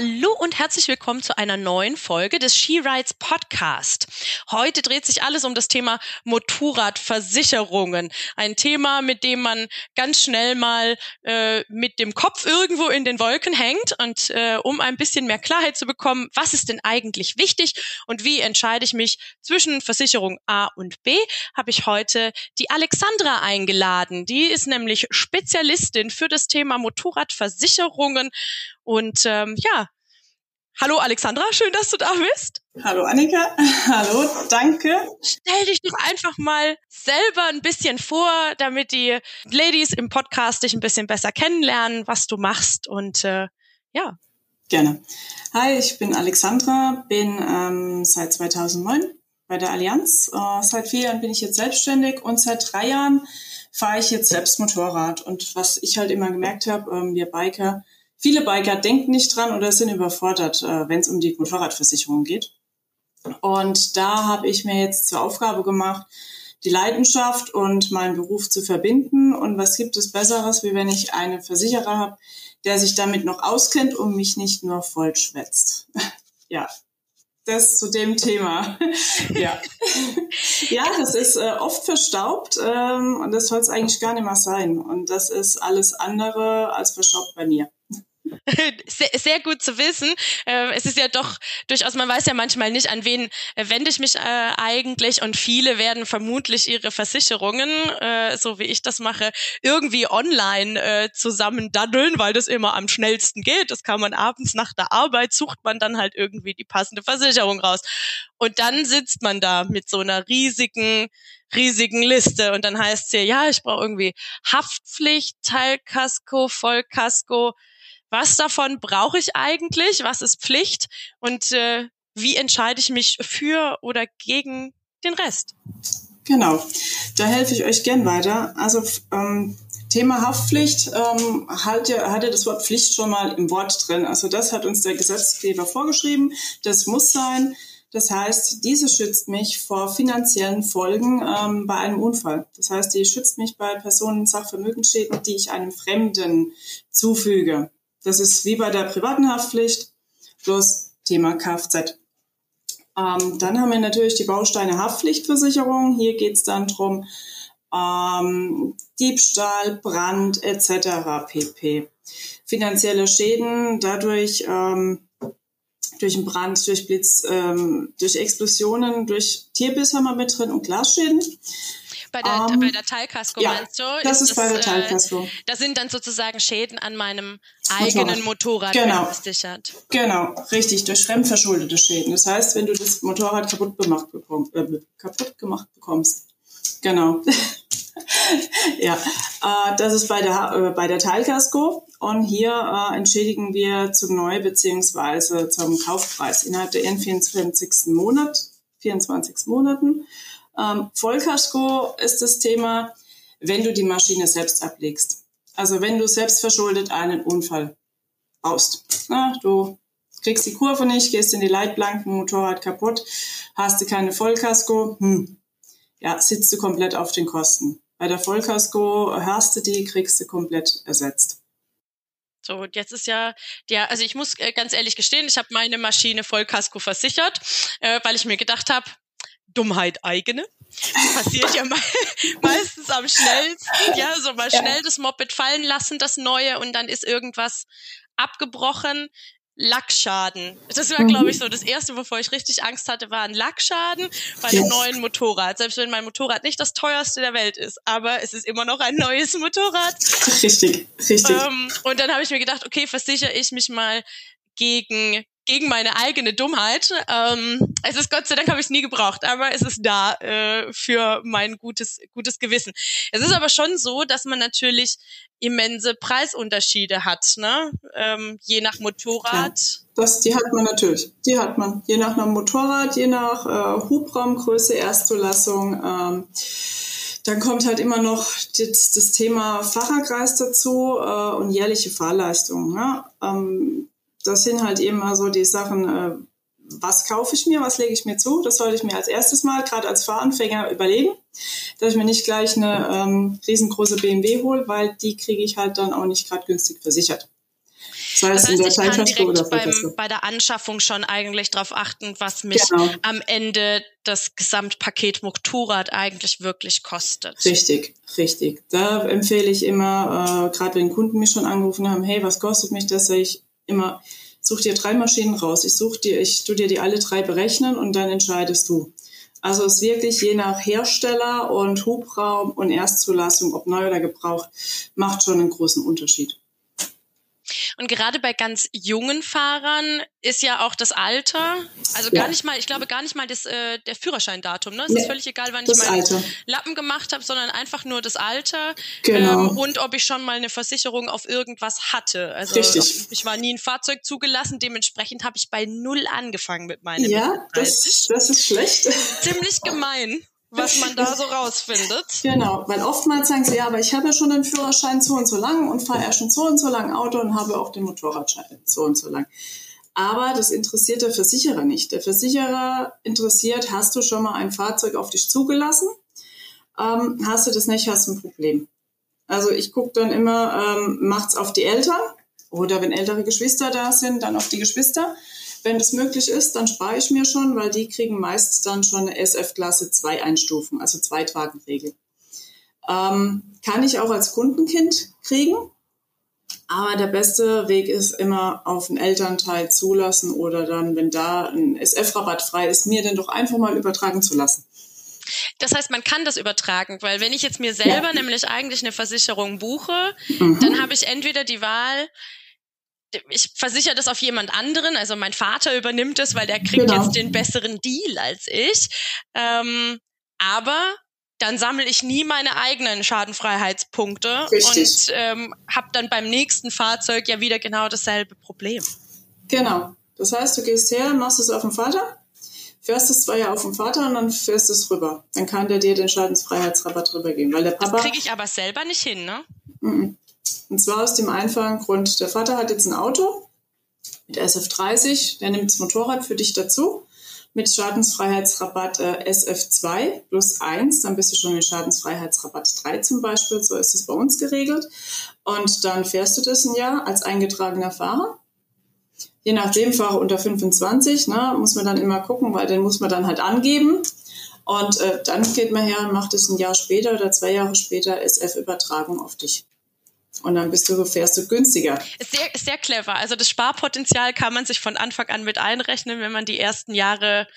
Hallo und herzlich willkommen zu einer neuen Folge des She Rides Podcast. Heute dreht sich alles um das Thema Motorradversicherungen. Ein Thema, mit dem man ganz schnell mal äh, mit dem Kopf irgendwo in den Wolken hängt. Und äh, um ein bisschen mehr Klarheit zu bekommen, was ist denn eigentlich wichtig und wie entscheide ich mich zwischen Versicherung A und B, habe ich heute die Alexandra eingeladen. Die ist nämlich Spezialistin für das Thema Motorradversicherungen und ähm, ja, hallo Alexandra, schön, dass du da bist. Hallo Annika, hallo, danke. Stell dich doch einfach mal selber ein bisschen vor, damit die Ladies im Podcast dich ein bisschen besser kennenlernen, was du machst und äh, ja. Gerne. Hi, ich bin Alexandra, bin ähm, seit 2009 bei der Allianz. Äh, seit vier Jahren bin ich jetzt selbstständig und seit drei Jahren fahre ich jetzt selbst Motorrad. Und was ich halt immer gemerkt habe, ähm, wir Biker, Viele Biker denken nicht dran oder sind überfordert, äh, wenn es um die Motorradversicherung geht. Und da habe ich mir jetzt zur Aufgabe gemacht, die Leidenschaft und meinen Beruf zu verbinden. Und was gibt es Besseres, wie wenn ich einen Versicherer habe, der sich damit noch auskennt und mich nicht nur vollschwätzt. ja, das zu dem Thema. ja. ja, das ist äh, oft verstaubt ähm, und das soll es eigentlich gar nicht mehr sein. Und das ist alles andere als verstaubt bei mir. Sehr, sehr gut zu wissen. Äh, es ist ja doch durchaus, man weiß ja manchmal nicht, an wen äh, wende ich mich äh, eigentlich und viele werden vermutlich ihre Versicherungen, so wie ich das mache, irgendwie online zusammen daddeln, weil das immer am schnellsten geht. Das kann man abends nach der Arbeit, sucht man dann halt irgendwie die passende Versicherung raus. Und dann sitzt man da mit so einer riesigen riesigen Liste und dann heißt es ja, ja, ich brauche irgendwie Haftpflicht, Teilkasko, Vollkasko, was davon brauche ich eigentlich, was ist Pflicht und äh, wie entscheide ich mich für oder gegen den Rest? Genau, da helfe ich euch gern weiter. Also ähm, Thema Haftpflicht ähm, hat, ja das Wort Pflicht schon mal im Wort drin. Also das hat uns der Gesetzgeber vorgeschrieben. Das muss sein. Das heißt, diese schützt mich vor finanziellen Folgen ähm, bei einem Unfall. Das heißt, die schützt mich bei Personen Sachvermögensschäden, die ich einem Fremden zufüge. Das ist wie bei der privaten Haftpflicht, bloß Thema Kfz. Ähm, dann haben wir natürlich die Bausteine Haftpflichtversicherung. Hier geht es dann drum ähm, Diebstahl, Brand etc. pp. Finanzielle Schäden dadurch ähm, durch einen Brand, durch Blitz, ähm, durch Explosionen, durch Tierbiss haben wir mit drin und Glasschäden. Bei der, um, bei der Teilkasko ja, meinst du? Das ist, ist bei der Teilkasko. Äh, da sind dann sozusagen Schäden an meinem eigenen Motorrad, Motorrad genau. versichert. Genau, richtig, durch fremdverschuldete Schäden. Das heißt, wenn du das Motorrad kaputt gemacht, bekomm, äh, kaputt gemacht bekommst. Genau. ja, äh, das ist bei der, äh, bei der Teilkasko. Und hier äh, entschädigen wir zum Neu- bzw. zum Kaufpreis innerhalb der 24. Monat, 24 Monaten. Ähm, Vollkasko ist das Thema, wenn du die Maschine selbst ablegst. Also wenn du selbst verschuldet einen Unfall baust. Na, du kriegst die Kurve nicht, gehst in die Leitplanken, Motorrad kaputt, hast du keine Vollkasko, hm. ja, sitzt du komplett auf den Kosten. Bei der Vollkasko hast du die, kriegst du komplett ersetzt. So, und jetzt ist ja, ja, also ich muss äh, ganz ehrlich gestehen, ich habe meine Maschine Vollkasko versichert, äh, weil ich mir gedacht habe, Dummheit eigene. Passiert ja me meistens am schnellsten. Ja, so mal ja. schnell das Moped fallen lassen, das neue, und dann ist irgendwas abgebrochen. Lackschaden. Das war, glaube ich, so das erste, wovor ich richtig Angst hatte, war ein Lackschaden bei einem yes. neuen Motorrad. Selbst wenn mein Motorrad nicht das teuerste der Welt ist, aber es ist immer noch ein neues Motorrad. Richtig, richtig. Ähm, und dann habe ich mir gedacht, okay, versichere ich mich mal gegen gegen meine eigene Dummheit. Ähm, es ist Gott sei Dank habe ich es nie gebraucht, aber es ist da äh, für mein gutes gutes Gewissen. Es ist aber schon so, dass man natürlich immense Preisunterschiede hat, ne? Ähm, je nach Motorrad. Ja, das, die hat man natürlich. Die hat man. Je nach einem Motorrad, je nach äh, Hubraumgröße, Erstzulassung. Ähm, dann kommt halt immer noch das, das Thema Fahrerkreis dazu äh, und jährliche Fahrleistung. Ne? Ähm, das sind halt immer so die Sachen, äh, was kaufe ich mir, was lege ich mir zu. Das sollte ich mir als erstes mal, gerade als Fahranfänger, überlegen, dass ich mir nicht gleich eine ähm, riesengroße BMW hole, weil die kriege ich halt dann auch nicht gerade günstig versichert. Sei das heißt, ich kann direkt beim, bei der Anschaffung schon eigentlich darauf achten, was mich genau. am Ende das Gesamtpaket Motorrad eigentlich wirklich kostet. Richtig, richtig. Da empfehle ich immer, äh, gerade wenn Kunden mich schon angerufen haben, hey, was kostet mich das, ich immer, such dir drei Maschinen raus. Ich such dir, ich tu dir die alle drei berechnen und dann entscheidest du. Also es ist wirklich je nach Hersteller und Hubraum und Erstzulassung, ob neu oder gebraucht, macht schon einen großen Unterschied. Und gerade bei ganz jungen Fahrern ist ja auch das Alter, also gar nicht mal, ich glaube gar nicht mal das, äh, der Führerscheindatum, ne? Es nee, ist völlig egal, wann ich meinen Alter. Lappen gemacht habe, sondern einfach nur das Alter genau. ähm, und ob ich schon mal eine Versicherung auf irgendwas hatte. Also Richtig. ich war nie ein Fahrzeug zugelassen, dementsprechend habe ich bei null angefangen mit meinem. Ja, das, das ist schlecht. Ziemlich gemein was man da so rausfindet. Genau, weil oftmals sagen sie, ja, aber ich habe ja schon den Führerschein so und so lang und fahre ja schon so und so lang Auto und habe auch den Motorradschein so und so lang. Aber das interessiert der Versicherer nicht. Der Versicherer interessiert, hast du schon mal ein Fahrzeug auf dich zugelassen? Ähm, hast du das nicht, hast du ein Problem. Also ich gucke dann immer, ähm, macht's auf die Eltern oder wenn ältere Geschwister da sind, dann auf die Geschwister. Wenn das möglich ist, dann spare ich mir schon, weil die kriegen meist dann schon eine SF-Klasse 2 Einstufen, also Zweitragenregel. Ähm, kann ich auch als Kundenkind kriegen, aber der beste Weg ist immer auf einen Elternteil zulassen oder dann, wenn da ein SF-Rabatt frei ist, mir den doch einfach mal übertragen zu lassen. Das heißt, man kann das übertragen, weil wenn ich jetzt mir selber ja. nämlich eigentlich eine Versicherung buche, mhm. dann habe ich entweder die Wahl, ich versichere das auf jemand anderen, also mein Vater übernimmt es, weil der kriegt genau. jetzt den besseren Deal als ich. Ähm, aber dann sammle ich nie meine eigenen Schadenfreiheitspunkte Richtig. und ähm, habe dann beim nächsten Fahrzeug ja wieder genau dasselbe Problem. Genau. Das heißt, du gehst her, machst es auf den Vater, fährst es zwei Jahre auf den Vater und dann fährst es rüber. Dann kann der dir den Schadensfreiheitsrabatt rübergeben, weil der Papa. Das kriege ich aber selber nicht hin, ne? Mm -mm. Und zwar aus dem einfachen Grund, der Vater hat jetzt ein Auto mit SF30, der nimmt das Motorrad für dich dazu mit Schadensfreiheitsrabatt äh, SF2 plus 1, dann bist du schon in Schadensfreiheitsrabatt 3 zum Beispiel, so ist es bei uns geregelt. Und dann fährst du das ein Jahr als eingetragener Fahrer. Je nachdem, Fahrer unter 25, ne, muss man dann immer gucken, weil den muss man dann halt angeben. Und äh, dann geht man her und macht es ein Jahr später oder zwei Jahre später SF-Übertragung auf dich. Und dann bist du, fährst du günstiger. Sehr, sehr clever. Also das Sparpotenzial kann man sich von Anfang an mit einrechnen, wenn man die ersten Jahre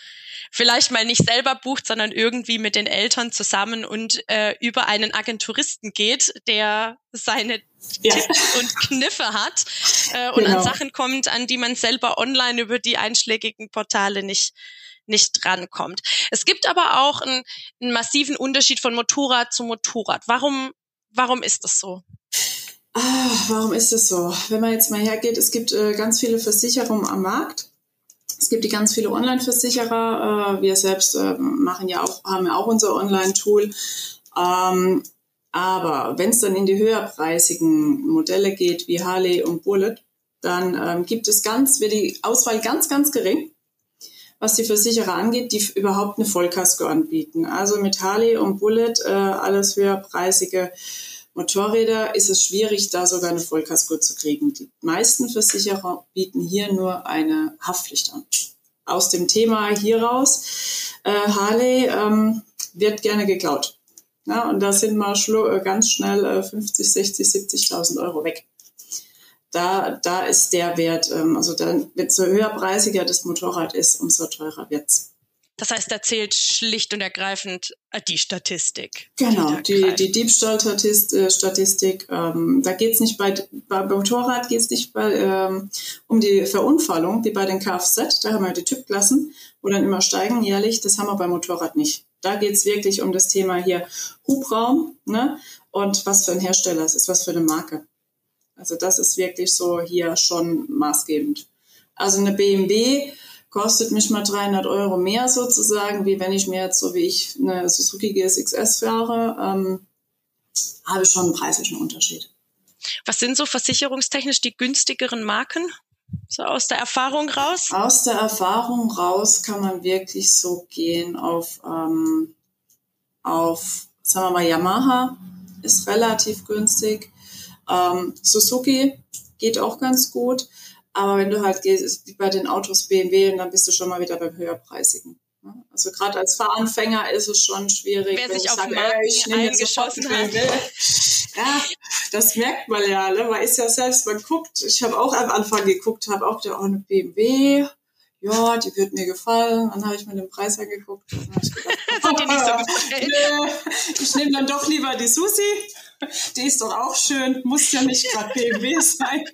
vielleicht mal nicht selber bucht, sondern irgendwie mit den Eltern zusammen und äh, über einen Agenturisten geht, der seine ja. Tipps und Kniffe hat äh, und genau. an Sachen kommt, an die man selber online über die einschlägigen Portale nicht nicht drankommt. Es gibt aber auch einen, einen massiven Unterschied von Motorrad zu Motorrad. Warum, warum ist das so? Ah, warum ist das so? Wenn man jetzt mal hergeht, es gibt äh, ganz viele Versicherungen am Markt. Es gibt die ganz viele Online-Versicherer. Äh, wir selbst äh, machen ja auch, haben ja auch unser Online-Tool. Ähm, aber wenn es dann in die höherpreisigen Modelle geht, wie Harley und Bullet, dann ähm, gibt es ganz, wird die Auswahl ganz, ganz gering, was die Versicherer angeht, die überhaupt eine Vollkasko anbieten. Also mit Harley und Bullet äh, alles höherpreisige Motorräder ist es schwierig, da sogar eine Vollkasko zu kriegen. Die meisten Versicherer bieten hier nur eine Haftpflicht an. Aus dem Thema hier raus, äh, Harley ähm, wird gerne geklaut. Ja, und da sind mal äh, ganz schnell äh, 50, 60, 70.000 Euro weg. Da, da ist der Wert, ähm, also dann, so höherpreisiger das Motorrad ist, umso teurer wird's. Das heißt, da zählt schlicht und ergreifend äh, die Statistik. Genau, die, die Diebstahlstatistik. Ähm, da geht es nicht bei, bei Motorrad geht es nicht bei, ähm, um die Verunfallung, wie bei den Kfz. Da haben wir die Typklassen, wo dann immer steigen jährlich. Das haben wir beim Motorrad nicht. Da geht es wirklich um das Thema hier Hubraum ne? und was für ein Hersteller es ist, was für eine Marke. Also das ist wirklich so hier schon maßgebend. Also eine BMW kostet mich mal 300 Euro mehr sozusagen, wie wenn ich mir jetzt so wie ich eine Suzuki GSXS fahre, ähm, habe ich schon einen preislichen Unterschied. Was sind so versicherungstechnisch die günstigeren Marken? So aus der Erfahrung raus? Aus der Erfahrung raus kann man wirklich so gehen auf, ähm, auf sagen wir mal, Yamaha ist relativ günstig. Ähm, Suzuki geht auch ganz gut. Aber wenn du halt gehst, wie bei den Autos BMW, dann bist du schon mal wieder beim höherpreisigen. Also gerade als Fahranfänger ist es schon schwierig. Wer sich auf sage, äh, ich nehme jetzt hat. Ja, das merkt man ja, ne? Man ist ja selbst, man guckt, ich habe auch am Anfang geguckt, habe auch der oh, eine BMW, ja, die wird mir gefallen. Dann habe ich mir den Preis angeguckt. Dann ich gedacht, nicht so gefallen. ich nehme dann doch lieber die Susi. Die ist doch auch schön, muss ja nicht gerade BMW sein.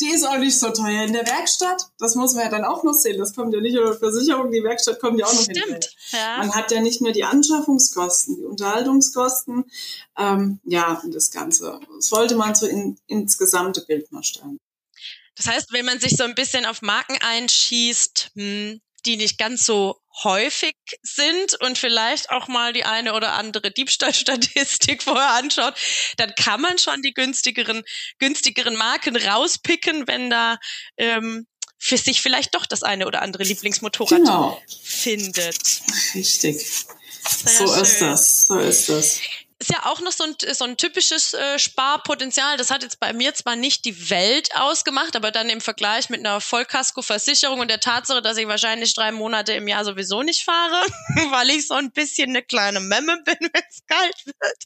Die ist auch nicht so teuer in der Werkstatt. Das muss man ja dann auch noch sehen. Das kommt ja nicht über Versicherung, die Werkstatt kommt ja auch noch Stimmt. Ja. Man hat ja nicht nur die Anschaffungskosten, die Unterhaltungskosten. Ähm, ja, und das Ganze sollte man so in, ins gesamte Bild mal stellen. Das heißt, wenn man sich so ein bisschen auf Marken einschießt, hm, die nicht ganz so häufig sind und vielleicht auch mal die eine oder andere Diebstahlstatistik vorher anschaut, dann kann man schon die günstigeren, günstigeren Marken rauspicken, wenn da ähm, für sich vielleicht doch das eine oder andere Lieblingsmotorrad genau. findet. Richtig. Sehr so schön. ist das. So ist das ist ja auch noch so ein, so ein typisches äh, Sparpotenzial. Das hat jetzt bei mir zwar nicht die Welt ausgemacht, aber dann im Vergleich mit einer Vollkaskoversicherung und der Tatsache, dass ich wahrscheinlich drei Monate im Jahr sowieso nicht fahre, weil ich so ein bisschen eine kleine Memme bin, wenn es kalt wird,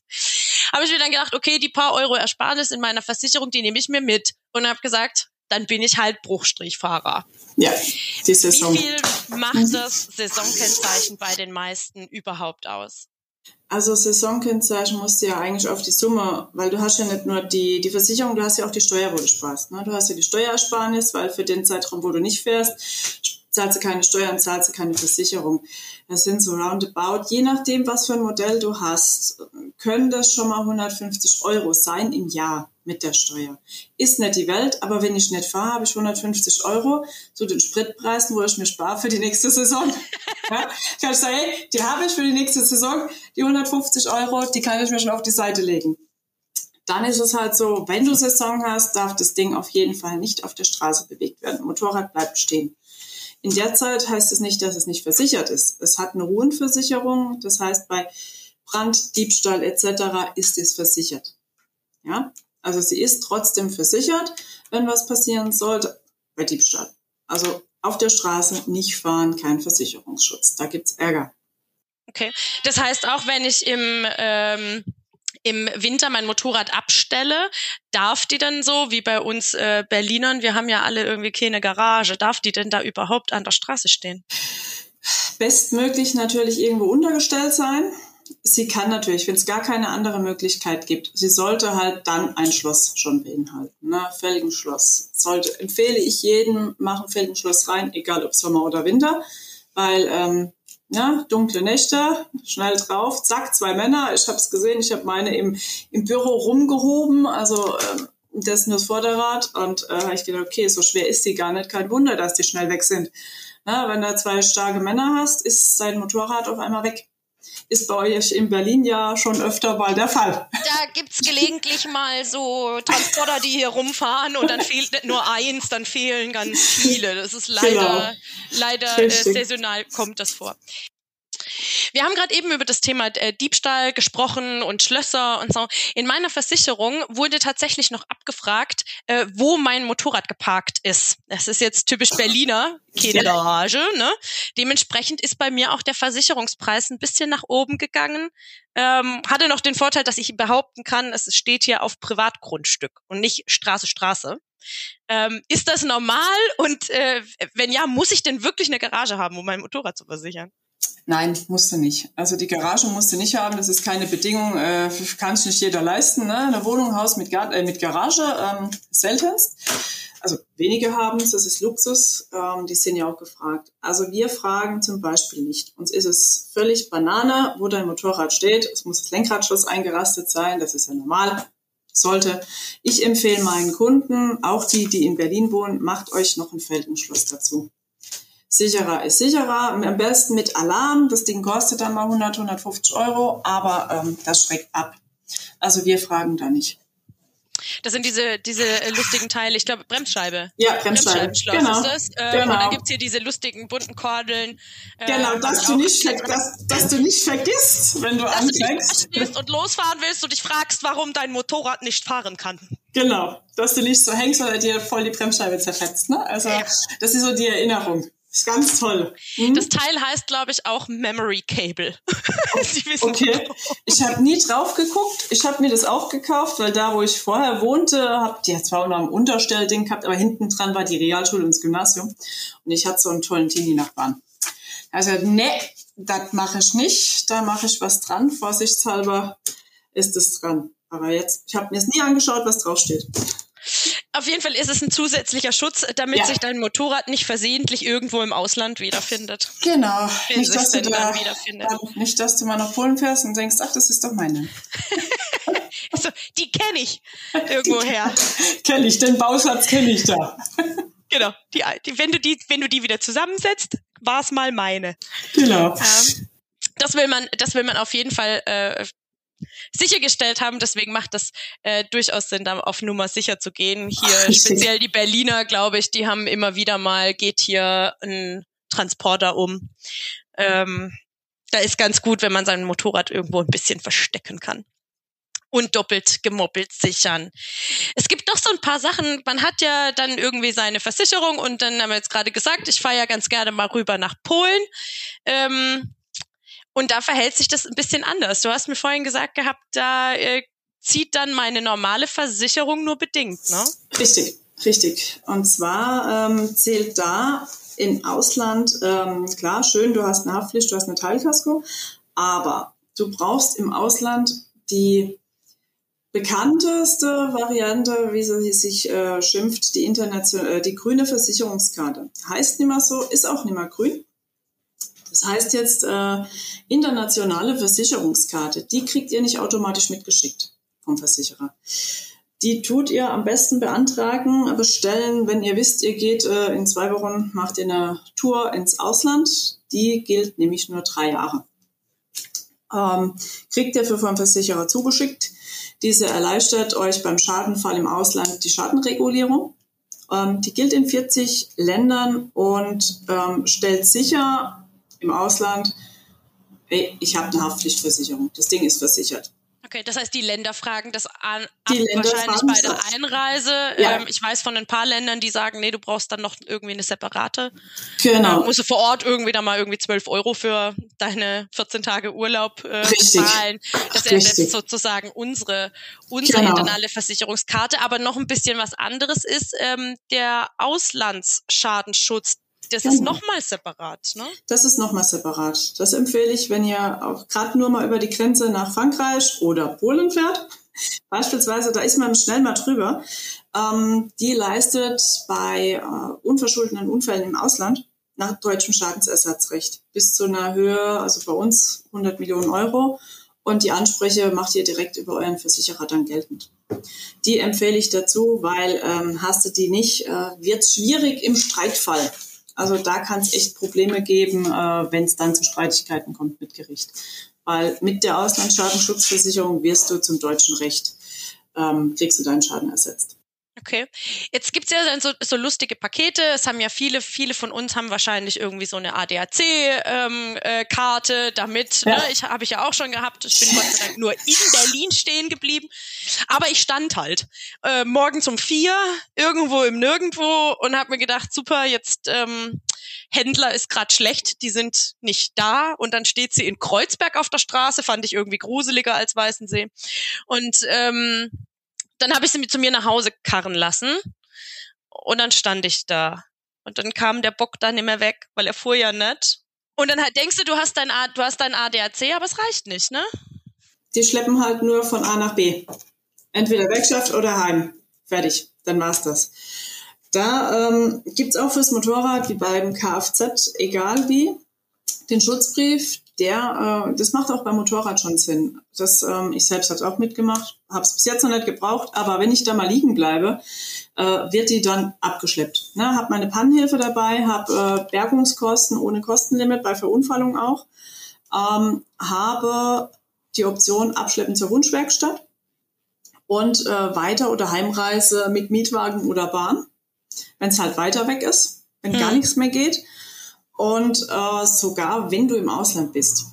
habe ich mir dann gedacht, okay, die paar Euro Ersparnis in meiner Versicherung, die nehme ich mir mit und habe gesagt, dann bin ich halt Bruchstrichfahrer. Ja, die Saison. Wie viel macht das Saisonkennzeichen bei den meisten überhaupt aus? Also Saisonkennzeichen musst du ja eigentlich auf die Summe, weil du hast ja nicht nur die, die Versicherung, du hast ja auch die Steuer, wo du sparst. Ne? Du hast ja die Steuersparnis, weil für den Zeitraum, wo du nicht fährst, zahlst du keine Steuern, zahlst du keine Versicherung. Das sind so roundabout, je nachdem, was für ein Modell du hast, können das schon mal 150 Euro sein im Jahr mit der Steuer. Ist nicht die Welt, aber wenn ich nicht fahre, habe ich 150 Euro zu den Spritpreisen, wo ich mir spare für die nächste Saison. ja? Kann ich sagen, hey, die habe ich für die nächste Saison, die 150 Euro, die kann ich mir schon auf die Seite legen. Dann ist es halt so, wenn du Saison hast, darf das Ding auf jeden Fall nicht auf der Straße bewegt werden. Motorrad bleibt stehen. In der Zeit heißt es nicht, dass es nicht versichert ist. Es hat eine Ruhenversicherung, das heißt bei Brand, Diebstahl etc. ist es versichert. Ja, also sie ist trotzdem versichert, wenn was passieren sollte bei Diebstahl. Also auf der Straße nicht fahren, kein Versicherungsschutz. Da gibt's Ärger. Okay, das heißt auch, wenn ich im ähm im Winter mein Motorrad abstelle, darf die dann so, wie bei uns äh, Berlinern, wir haben ja alle irgendwie keine Garage, darf die denn da überhaupt an der Straße stehen? Bestmöglich natürlich irgendwo untergestellt sein. Sie kann natürlich, wenn es gar keine andere Möglichkeit gibt, sie sollte halt dann ein Schloss schon beinhalten. Ne? Felgenschloss. Sollte, empfehle ich jedem, machen Felgenschloss rein, egal ob Sommer oder Winter, weil ähm, ja, dunkle Nächte, schnell drauf, zack, zwei Männer. Ich habe es gesehen, ich habe meine im, im Büro rumgehoben, also ähm, das nur das Vorderrad und äh, habe ich gedacht, okay, so schwer ist die gar nicht, kein Wunder, dass die schnell weg sind. Na, wenn du zwei starke Männer hast, ist sein Motorrad auf einmal weg. Ist bei euch in Berlin ja schon öfter mal der Fall. Da gibt's gelegentlich mal so Transporter, die hier rumfahren und dann fehlt nicht nur eins, dann fehlen ganz viele. Das ist leider, genau. leider äh, saisonal kommt das vor. Wir haben gerade eben über das Thema äh, Diebstahl gesprochen und Schlösser und so. In meiner Versicherung wurde tatsächlich noch abgefragt, äh, wo mein Motorrad geparkt ist. Das ist jetzt typisch Berliner, keine Garage. Ne? Dementsprechend ist bei mir auch der Versicherungspreis ein bisschen nach oben gegangen. Ähm, hatte noch den Vorteil, dass ich behaupten kann, es steht hier auf Privatgrundstück und nicht Straße, Straße. Ähm, ist das normal? Und äh, wenn ja, muss ich denn wirklich eine Garage haben, um mein Motorrad zu versichern? Nein, musste nicht. Also die Garage musste nicht haben, das ist keine Bedingung, äh, kann sich nicht jeder leisten. Ne? Eine Wohnung, Haus mit, Gar äh, mit Garage, ähm, seltenst. Also wenige haben es, das ist Luxus, ähm, die sind ja auch gefragt. Also wir fragen zum Beispiel nicht. Uns ist es völlig Banane, wo dein Motorrad steht. Es muss das Lenkradschloss eingerastet sein, das ist ja normal. Sollte. Ich empfehle meinen Kunden, auch die, die in Berlin wohnen, macht euch noch ein Felgenschloss dazu. Sicherer ist sicherer, am besten mit Alarm. Das Ding kostet dann mal 100, 150 Euro, aber ähm, das schreckt ab. Also wir fragen da nicht. Das sind diese, diese lustigen Teile, ich glaube, Bremsscheibe. Ja, Bremsscheibe. Bremsscheibenschloss Genau. ist das. Äh, Genau. Und dann gibt's hier diese lustigen bunten Kordeln. äh, Genau, dass du, nicht, dass, dass du nicht vergisst, wenn du dass du dich anfängst. und losfahren willst und dich fragst, warum dein Motorrad nicht fahren kann. Genau, dass du nicht so hängst oder dir voll die Bremsscheibe zerfetzt. Ne? Also Ja. das ist so die Erinnerung. Ist ganz toll. Hm? Das Teil heißt, glaube ich, auch Memory Cable. Sie wissen Okay, ich habe nie drauf geguckt. Ich habe mir das auch gekauft, weil da, wo ich vorher wohnte, hab die hat zwar auch noch ein Unterstellding gehabt, aber hinten dran war die Realschule und das Gymnasium. Und ich hatte so einen tollen Teenie-Nachbarn. Also, ne, das mache ich nicht. Da mache ich was dran. Vorsichtshalber ist es dran. Aber jetzt, ich habe mir es nie angeschaut, was draufsteht. Auf jeden Fall ist es ein zusätzlicher Schutz, damit Ja. sich dein Motorrad nicht versehentlich irgendwo im Ausland wiederfindet. Genau. Nicht dass, du da, nicht, dass du mal nach Polen fährst und denkst, ach, das ist doch meine. Also, die kenne ich irgendwoher. Kenn ich, den Bausatz kenne ich da. genau. Die, die, wenn, du die, wenn du die wieder zusammensetzt, war es mal meine. Genau. Ähm, das will man, das will man auf jeden Fall äh, sichergestellt haben. Deswegen macht das äh, durchaus Sinn, da auf Nummer sicher zu gehen. Hier Richtig. speziell die Berliner, glaube ich, die haben immer wieder mal geht hier ein Transporter um. Ähm, da ist ganz gut, wenn man sein Motorrad irgendwo ein bisschen verstecken kann. Und doppelt gemoppelt sichern. Es gibt noch so ein paar Sachen. Man hat ja dann irgendwie seine Versicherung und dann haben wir jetzt gerade gesagt, ich fahre ja ganz gerne mal rüber nach Polen. Ähm, und da verhält sich das ein bisschen anders. Du hast mir vorhin gesagt gehabt, da äh, zieht dann meine normale Versicherung nur bedingt, ne? Richtig, richtig. Und zwar ähm, zählt da im Ausland, ähm, klar, schön, du hast eine Haftpflicht, du hast eine Teilkasko, aber du brauchst im Ausland die bekannteste Variante, wie sie sich äh, schimpft, die, äh, die grüne Versicherungskarte. Heißt nicht mehr so, ist auch nicht mehr grün. Das heißt jetzt äh, internationale Versicherungskarte. Die kriegt ihr nicht automatisch mitgeschickt vom Versicherer. Die tut ihr am besten beantragen, bestellen, wenn ihr wisst, ihr geht äh, in zwei Wochen, macht ihr eine Tour ins Ausland. Die gilt nämlich nur drei Jahre. Ähm, kriegt ihr für vom Versicherer zugeschickt. Diese erleichtert euch beim Schadenfall im Ausland die Schadenregulierung. Ähm, die gilt in 40 Ländern und ähm, stellt sicher im Ausland, ey, ich habe eine Haftpflichtversicherung. Das Ding ist versichert. Okay, das heißt, die Länder fragen das an, Die Länder wahrscheinlich fragen bei das der ab. Einreise. Ja. Ähm, ich weiß von ein paar Ländern, die sagen, nee, du brauchst dann noch irgendwie eine separate. Genau. Äh, musst du vor Ort irgendwie da mal irgendwie 12 Euro für deine 14 Tage Urlaub äh, Richtig. zahlen. Das Richtig. ersetzt sozusagen unsere, unsere Genau. internale Versicherungskarte. Aber noch ein bisschen was anderes ist ähm, der Auslandsschadenschutz. Das ist Genau. nochmal separat, ne? Das ist nochmal separat. Das empfehle ich, wenn ihr auch gerade nur mal über die Grenze nach Frankreich oder Polen fährt. Beispielsweise, da ist man schnell mal drüber. Ähm, die leistet bei äh, unverschuldeten Unfällen im Ausland nach deutschem Schadensersatzrecht bis zu einer Höhe, also bei uns 100 Millionen Euro. Und die Ansprüche macht ihr direkt über euren Versicherer dann geltend. Die empfehle ich dazu, weil ähm, hast du die nicht, äh, wird schwierig im Streitfall. Also da kann es echt Probleme geben, äh, wenn es dann zu Streitigkeiten kommt mit Gericht. Weil mit der Auslandsschadensschutzversicherung wirst du zum deutschen Recht, ähm, kriegst du deinen Schaden ersetzt. Okay. Jetzt gibt's ja dann so, so lustige Pakete. Es haben ja viele, viele von uns haben wahrscheinlich irgendwie so eine ADAC-Karte ähm, damit. Ja. Ne? Ich habe ich ja auch schon gehabt. Ich bin Gott sei Dank nur in Berlin stehen geblieben. Aber ich stand halt äh, morgens um vier irgendwo im Nirgendwo und habe mir gedacht, super, jetzt ähm, Händler ist gerade schlecht, die sind nicht da. Und dann steht sie in Kreuzberg auf der Straße, fand ich irgendwie gruseliger als Weißensee. Und ähm, dann habe ich sie mit zu mir nach Hause karren lassen und dann stand ich da. Und dann kam der Bock da nicht mehr weg, weil er fuhr ja nicht. Und dann halt denkst du, du hast dein, A, du hast dein ADAC, aber es reicht nicht, ne? Die schleppen halt nur von A nach B. Entweder Werkschaft oder Heim. Fertig. Dann war's das. Da ähm, gibt's auch fürs Motorrad, wie beim Kfz, egal wie, den Schutzbrief, der, äh, das macht auch beim Motorrad schon Sinn. Das, ähm, ich selbst habe auch mitgemacht, habe es bis jetzt noch nicht gebraucht, aber wenn ich da mal liegen bleibe, äh, wird die dann abgeschleppt. Ne? Habe meine Pannenhilfe dabei, habe äh, Bergungskosten ohne Kostenlimit bei Verunfallung auch, ähm, habe die Option Abschleppen zur Wunschwerkstatt und äh, Weiter- oder Heimreise mit Mietwagen oder Bahn, wenn es halt weiter weg ist, wenn hm. gar nichts mehr geht. Und äh, sogar, wenn du im Ausland bist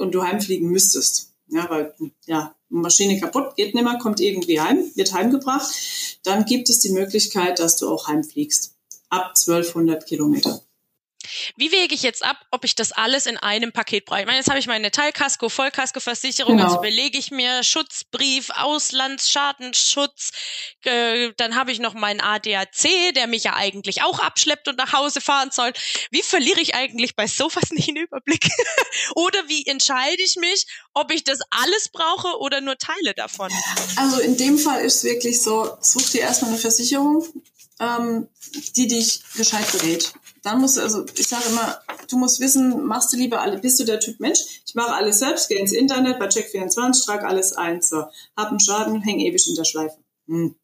und du heimfliegen müsstest, ja, weil ja, Maschine kaputt, geht nicht mehr, kommt irgendwie heim, wird heimgebracht, dann gibt es die Möglichkeit, dass du auch heimfliegst. Ab 1200 Kilometer. Wie wege ich jetzt ab, ob ich das alles in einem Paket brauche? Ich meine, jetzt habe ich meine Teilkasko, Vollkaskoversicherung, genau. jetzt überlege ich mir Schutzbrief, Auslandsschadenschutz, äh, dann habe ich noch meinen ADAC, der mich ja eigentlich auch abschleppt und nach Hause fahren soll. Wie verliere ich eigentlich bei sowas nicht den Überblick? oder wie entscheide ich mich, ob ich das alles brauche oder nur Teile davon? Also in dem Fall ist es wirklich so, such dir erstmal eine Versicherung, ähm, die dich gescheit berät dann musst du, also ich sage immer, du musst wissen, machst du lieber alle, bist du der Typ Mensch? Ich mache alles selbst, gehe ins Internet bei Check24, trage alles ein, so, hab einen Schaden, häng ewig in der Schleife. Hm.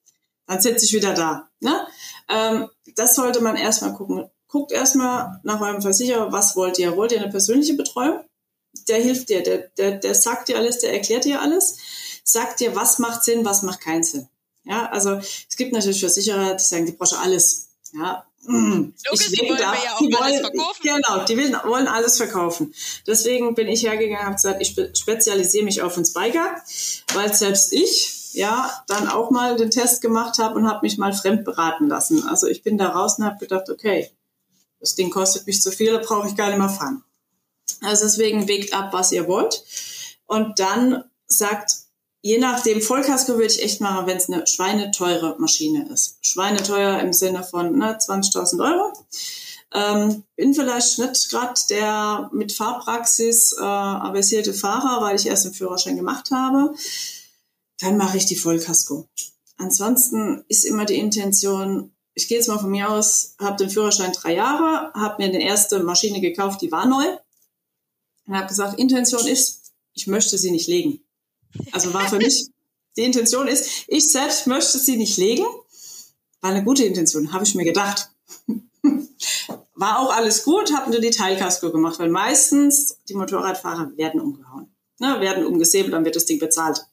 Dann sitze ich wieder da. Ne? Ähm, das sollte man erstmal gucken. Guckt erstmal nach eurem Versicherer, was wollt ihr? Wollt ihr eine persönliche Betreuung? Der hilft dir, der, der, der sagt dir alles, der erklärt dir alles, sagt dir, was macht Sinn, was macht keinen Sinn. Ja, also es gibt natürlich Versicherer, die sagen, die brauche alles. Ja. Logisch, die wollen da, ja auch die alles verkaufen. Genau, die will, wollen alles verkaufen. Deswegen bin ich hergegangen und habe gesagt, ich spezialisiere mich auf den Spiker, weil selbst ich ja dann auch mal den Test gemacht habe und habe mich mal fremd beraten lassen. Also ich bin da raus und habe gedacht, okay, das Ding kostet mich zu viel, da brauche ich gar nicht mehr fahren. Also deswegen wägt ab, was ihr wollt. Und dann sagt je nachdem, Vollkasko würde ich echt machen, wenn es eine schweineteure Maschine ist. Schweineteuer im Sinne von ne, 20.000 Euro. Ähm, bin vielleicht nicht gerade der mit Fahrpraxis äh, avisierte Fahrer, weil ich erst den Führerschein gemacht habe. Dann mache ich die Vollkasko. Ansonsten ist immer die Intention, ich gehe jetzt mal von mir aus, habe den Führerschein drei Jahre, habe mir eine erste Maschine gekauft, die war neu. Und habe gesagt, Intention ist, ich möchte sie nicht legen. Also war für mich, die Intention ist, ich selbst möchte sie nicht legen. War eine gute Intention, habe ich mir gedacht. War auch alles gut, habe nur die Teilkasko gemacht, weil meistens die Motorradfahrer werden umgehauen, ne, werden umgesäbelt, dann wird das Ding bezahlt.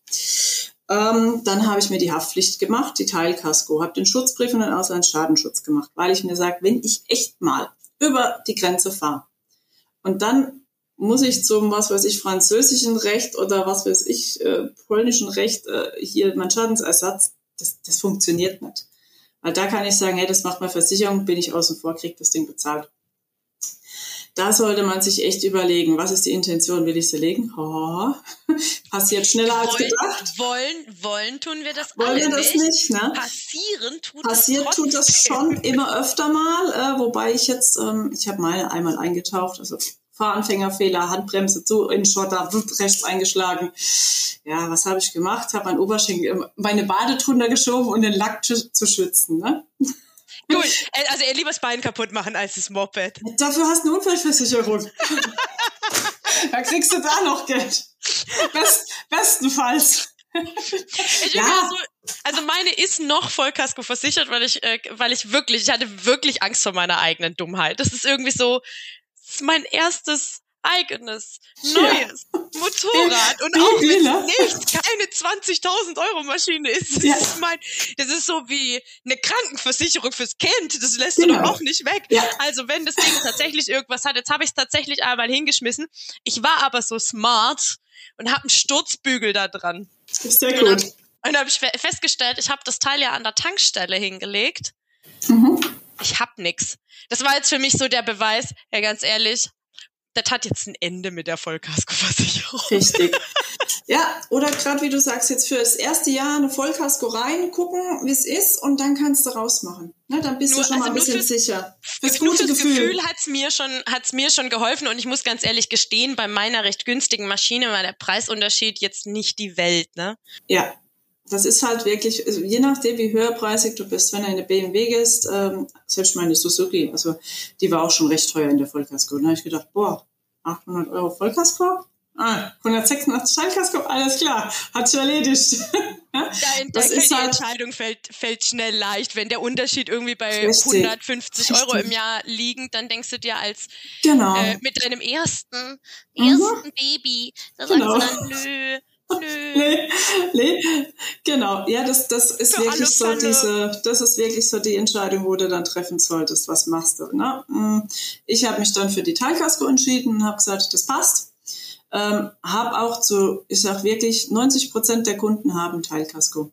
Ähm, dann habe ich mir die Haftpflicht gemacht, die Teilkasko, habe den Schutzbrief und den Auslandsschadenschutz gemacht, weil ich mir sage, wenn ich echt mal über die Grenze fahre und dann muss ich zum, was weiß ich, französischen Recht oder was weiß ich, äh, polnischen Recht äh, hier mein Schadensersatz, das, das funktioniert nicht. Weil da kann ich sagen, hey, das macht mal Versicherung, bin ich außen vor, krieg das Ding bezahlt. Da sollte man sich echt überlegen, was ist die Intention, will ich sie legen? Oh, passiert schneller als gedacht. Wollen, wollen tun wir das wollen alle wir das nicht. nicht ne? Passieren tut Passiert das tut das schon immer öfter mal, äh, wobei ich jetzt, ähm, ich habe meine einmal eingetaucht, also Fahranfängerfehler, Handbremse zu in Schotter, rechts eingeschlagen. Ja, was habe ich gemacht? Habe mein Oberschenkel, meine Bade drunter geschoben, um den Lack zu schützen. Ne? Cool. Äh, also eher lieber das Bein kaputt machen als das Moped. Dafür hast du eine Unfallversicherung. da kriegst du da noch Geld. Best, bestenfalls. Ja. so, also meine ist noch Vollkasko versichert, weil ich, äh, weil ich wirklich, ich hatte wirklich Angst vor meiner eigenen Dummheit. Das ist irgendwie so, mein erstes eigenes, neues ja. Motorrad und auch wenn es nicht keine 20.000 Euro Maschine ist. Das, ja. ist mein, das ist so wie eine Krankenversicherung fürs Kind. Das lässt genau. du doch auch nicht weg. Ja. Also wenn das Ding tatsächlich irgendwas hat, jetzt habe ich es tatsächlich einmal hingeschmissen. Ich war aber so smart und habe einen Sturzbügel da dran. Ist sehr gut. Und dann habe ich festgestellt, ich habe das Teil ja an der Tankstelle hingelegt. Mhm. Ich hab nix. Das war jetzt für mich so der Beweis, ja ganz ehrlich, das hat jetzt ein Ende mit der Vollkaskoversicherung. Richtig. Ja, oder gerade wie du sagst, jetzt für das erste Jahr eine Vollkasko rein, gucken, wie es ist und dann kannst du rausmachen. Ne, dann bist nur, du schon also mal ein bisschen fürs, sicher. Fürs gute Gefühl, Gefühl hat's mir schon hat's mir schon geholfen und ich muss ganz ehrlich gestehen, bei meiner recht günstigen Maschine war der Preisunterschied jetzt nicht die Welt, ne? Ja, das ist halt wirklich, also je nachdem, wie höherpreisig du bist, wenn du in eine BMW gehst, ähm, selbst meine Suzuki, also die war auch schon recht teuer in der Vollkasko. Da habe ich gedacht, boah, 800 Euro Vollkasko? Ah, 186 Schallkasko, alles klar, hat sich erledigt. ja, da, ist die halt Entscheidung fällt, fällt schnell leicht. Wenn der Unterschied irgendwie bei richtig, 150 Euro im Jahr liegt, dann denkst du dir als genau. äh, mit deinem ersten, mhm. ersten Baby, da sagst genau. du dann, nö, nee, nee, genau. Ja, das, das ist Für wirklich so diese, das ist wirklich so die Entscheidung, wo du dann treffen solltest, was machst du. Ne? Mm, ich habe mich dann für die Teilkasko entschieden und habe gesagt, das passt. Ähm, habe auch zu, ich sag wirklich, 90 Prozent der Kunden haben Teilkasko,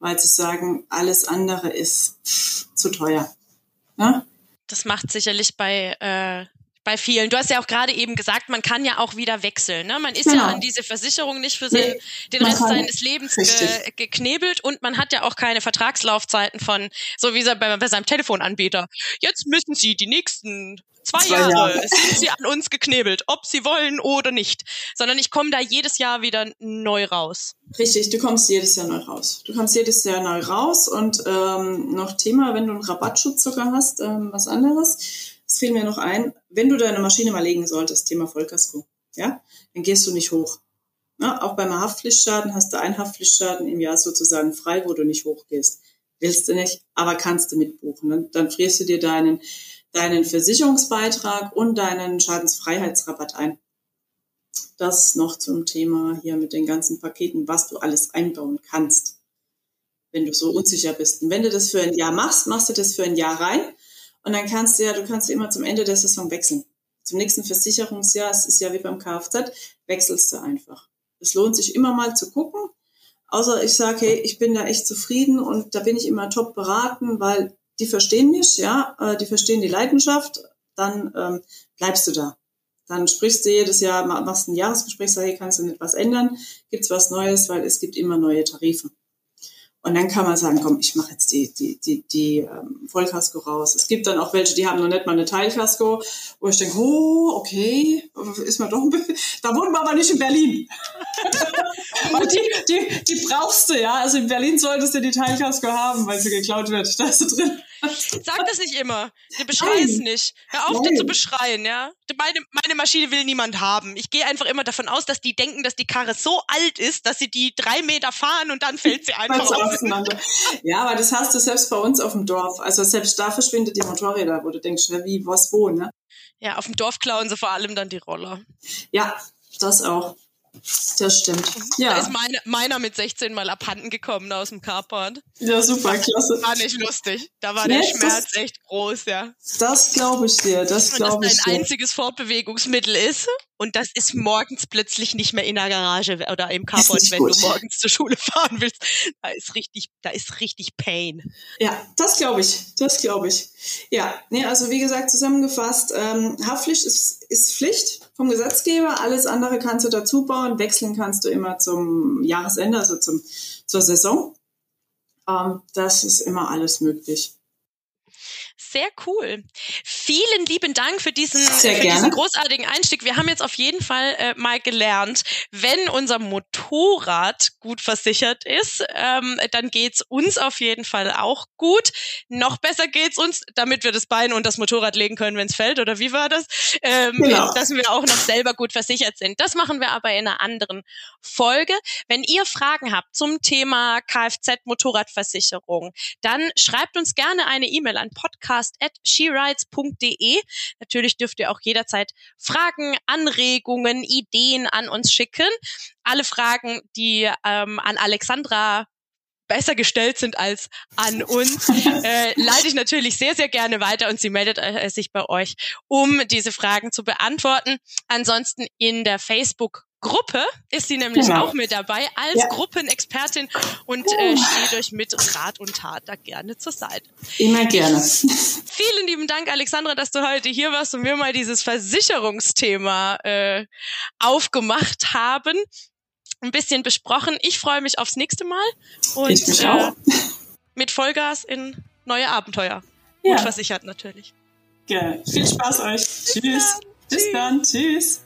weil sie sagen, alles andere ist zu teuer. Ne? Das macht sicherlich bei äh, bei vielen. Du hast ja auch gerade eben gesagt, man kann ja auch wieder wechseln. Ne? Man ist genau. ja an diese Versicherung nicht für nee, den Rest seines Lebens ge geknebelt und man hat ja auch keine Vertragslaufzeiten von, so wie bei, bei seinem Telefonanbieter. Jetzt müssen Sie die nächsten zwei, zwei Jahre, Jahre sind Sie an uns geknebelt, ob Sie wollen oder nicht. Sondern ich komme da jedes Jahr wieder neu raus. Richtig, du kommst jedes Jahr neu raus. Du kommst jedes Jahr neu raus und ähm, noch Thema, wenn du einen Rabattschutz sogar hast, ähm, was anderes es fiel mir noch ein, wenn du deine Maschine mal legen solltest, Thema Vollkasko, ja, dann gehst du nicht hoch. Ja, auch beim Haftpflichtschaden hast du einen Haftpflichtschaden im Jahr sozusagen frei, wo du nicht hochgehst. Willst du nicht, aber kannst du mitbuchen. Dann, dann frierst du dir deinen, deinen Versicherungsbeitrag und deinen Schadensfreiheitsrabatt ein. Das noch zum Thema hier mit den ganzen Paketen, was du alles einbauen kannst, wenn du so unsicher bist. Und wenn du das für ein Jahr machst, machst du das für ein Jahr rein und dann kannst du ja, du kannst immer zum Ende der Saison wechseln. Zum nächsten Versicherungsjahr, es ist ja wie beim Kfz, wechselst du einfach. Es lohnt sich immer mal zu gucken. Außer ich sage, hey, ich bin da echt zufrieden und da bin ich immer top beraten, weil die verstehen mich, ja, äh, die verstehen die Leidenschaft, dann ähm, bleibst du da. Dann sprichst du jedes Jahr, machst ein Jahresgespräch, sag, hey, kannst du nicht was ändern? Gibt's was Neues, weil es gibt immer neue Tarife. Und dann kann man sagen, komm, ich mache jetzt die, die, die, die ähm, Vollkasko raus. Es gibt dann auch welche, die haben noch nicht mal eine Teilkasko, wo ich denke, oh, okay, ist man doch ein bisschen, da wohnen wir aber nicht in Berlin. weil die, die, die brauchst du, ja. Also in Berlin solltest du die Teilkasko haben, weil sie geklaut wird. Da ist sie drin. Sag das nicht immer. Du beschreist nicht. Hör auf, das zu beschreien, ja. Meine, meine Maschine will niemand haben. Ich gehe einfach immer davon aus, dass die denken, dass die Karre so alt ist, dass sie die drei Meter fahren und dann fällt sie einfach auseinander. Ja, aber das hast du selbst bei uns auf dem Dorf. Also selbst da verschwindet die Motorräder, wo du denkst, wie, was, wo, ne? Ja, auf dem Dorf klauen sie vor allem dann die Roller. Ja, das auch. Das stimmt. Ja. Da ist meine, meiner mit 16 mal abhanden gekommen aus dem Carport. Ja, super, klasse. War nicht lustig. Da war nee, der Schmerz das, echt groß, ja. Das glaube ich dir, das glaube ich dir. Dass dein einziges Fortbewegungsmittel ist und das ist morgens plötzlich nicht mehr in der Garage oder im Carport, wenn gut. du morgens zur Schule fahren willst. Da ist richtig, da ist richtig Pain. Ja, das glaube ich, das glaube ich. Ja, nee, also wie gesagt, zusammengefasst, ähm, Haftpflicht ist, ist Pflicht vom Gesetzgeber, alles andere kannst du dazu bauen, wechseln kannst du immer zum Jahresende, also zum, zur Saison. Ähm, das ist immer alles möglich. Sehr cool. Vielen lieben Dank für diesen, für diesen großartigen Einstieg. Wir haben jetzt auf jeden Fall äh, mal gelernt, wenn unser Motorrad gut versichert ist, ähm, dann geht's uns auf jeden Fall auch gut. Noch besser geht's uns, damit wir das Bein und das Motorrad legen können, wenn es fällt. Oder wie war das? Ähm, genau. Dass wir auch noch selber gut versichert sind. Das machen wir aber in einer anderen Folge. Wenn ihr Fragen habt zum Thema Kfz-Motorradversicherung, dann schreibt uns gerne eine E-Mail an podcast podcast.sherides.de. Natürlich dürft ihr auch jederzeit Fragen, Anregungen, Ideen an uns schicken. Alle Fragen, die ähm, an Alexandra besser gestellt sind als an uns, äh, leite ich natürlich sehr, sehr gerne weiter und sie meldet äh, sich bei euch, um diese Fragen zu beantworten. Ansonsten in der Facebook Gruppe ist sie nämlich genau. auch mit dabei als ja. Gruppenexpertin und äh, steht euch mit Rat und Tat da gerne zur Seite. Immer gerne. Vielen lieben Dank, Alexandra, dass du heute hier warst und wir mal dieses Versicherungsthema äh, aufgemacht haben, ein bisschen besprochen. Ich freue mich aufs nächste Mal und ich mich auch. Äh, mit Vollgas in neue Abenteuer. Ja. Gut versichert natürlich. Gerne. Viel Spaß euch. Bis Tschüss. Dann. Bis dann. Tschüss.